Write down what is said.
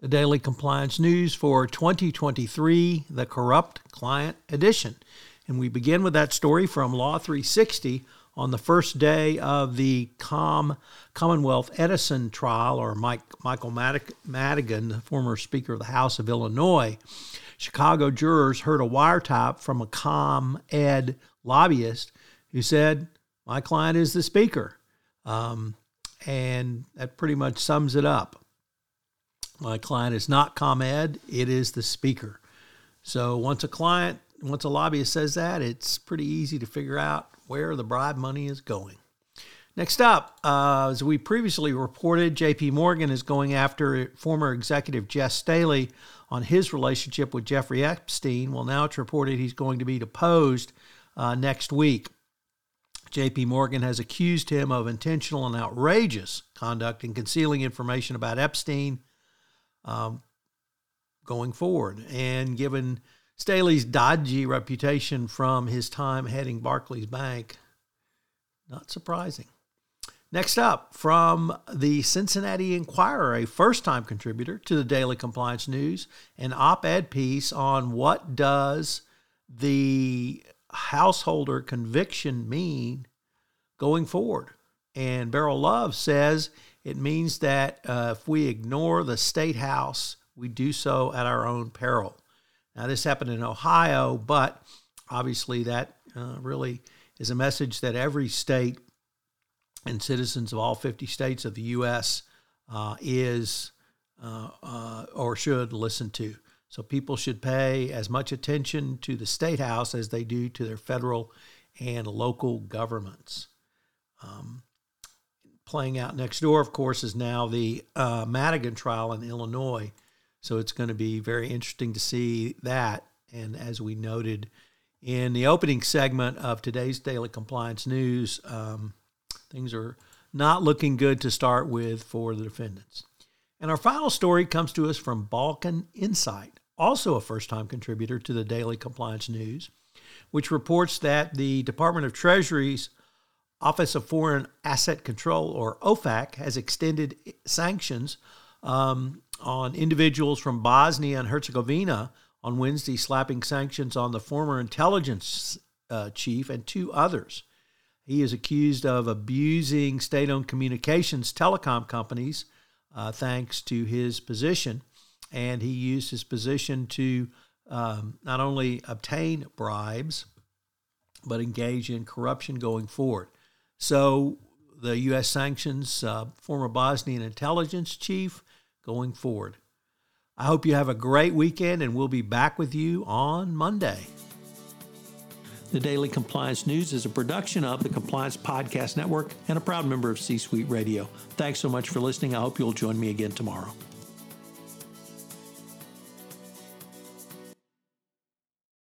The Daily Compliance News for 2023, the Corrupt Client Edition. And we begin with that story from Law 360 on the first day of the Com- Commonwealth Edison trial, or Mike, Michael Madigan, the former Speaker of the House of Illinois. Chicago jurors heard a wiretap from a ComEd lobbyist who said, My client is the Speaker. Um, and that pretty much sums it up. My client is not ComEd, it is the speaker. So once a client, once a lobbyist says that, it's pretty easy to figure out where the bribe money is going. Next up, uh, as we previously reported, JP Morgan is going after former executive Jes Staley on his relationship with Jeffrey Epstein. Well, now it's reported he's going to be deposed uh, next week. JP Morgan has accused him of intentional and outrageous conduct in concealing information about Epstein um, going forward. And given Staley's dodgy reputation from his time heading Barclays Bank, not surprising. Next up, from the Cincinnati Enquirer, a first time contributor to the Daily Compliance News, an op ed piece on what does the Householder conviction mean going forward. And Beryl Love says it means that uh, if we ignore the state house, we do so at our own peril. Now, this happened in Ohio, but obviously that uh, really is a message that every state and citizens of all 50 states of the U.S. Uh, is uh, uh, or should listen to. So people should pay as much attention to the state house as they do to their federal and local governments. Um, playing out next door, of course, is now the uh, Madigan trial in Illinois. So it's going to be very interesting to see that. And as we noted in the opening segment of today's Daily Compliance News, um, things are not looking good to start with for the defendants. And our final story comes to us from Balkan Insight, also a first time contributor to the Daily Compliance News, which reports that the Department of Treasury's Office of Foreign Asset Control, or OFAC, has extended sanctions um, on individuals from Bosnia and Herzegovina on Wednesday, slapping sanctions on the former intelligence uh, chief and two others. He is accused of abusing state owned communications telecom companies uh, thanks to his position. And he used his position to um, not only obtain bribes, but engage in corruption going forward. So the U.S. sanctions uh, former Bosnian intelligence chief going forward. I hope you have a great weekend, and we'll be back with you on Monday. The Daily Compliance News is a production of the Compliance Podcast Network and a proud member of C Suite Radio. Thanks so much for listening. I hope you'll join me again tomorrow.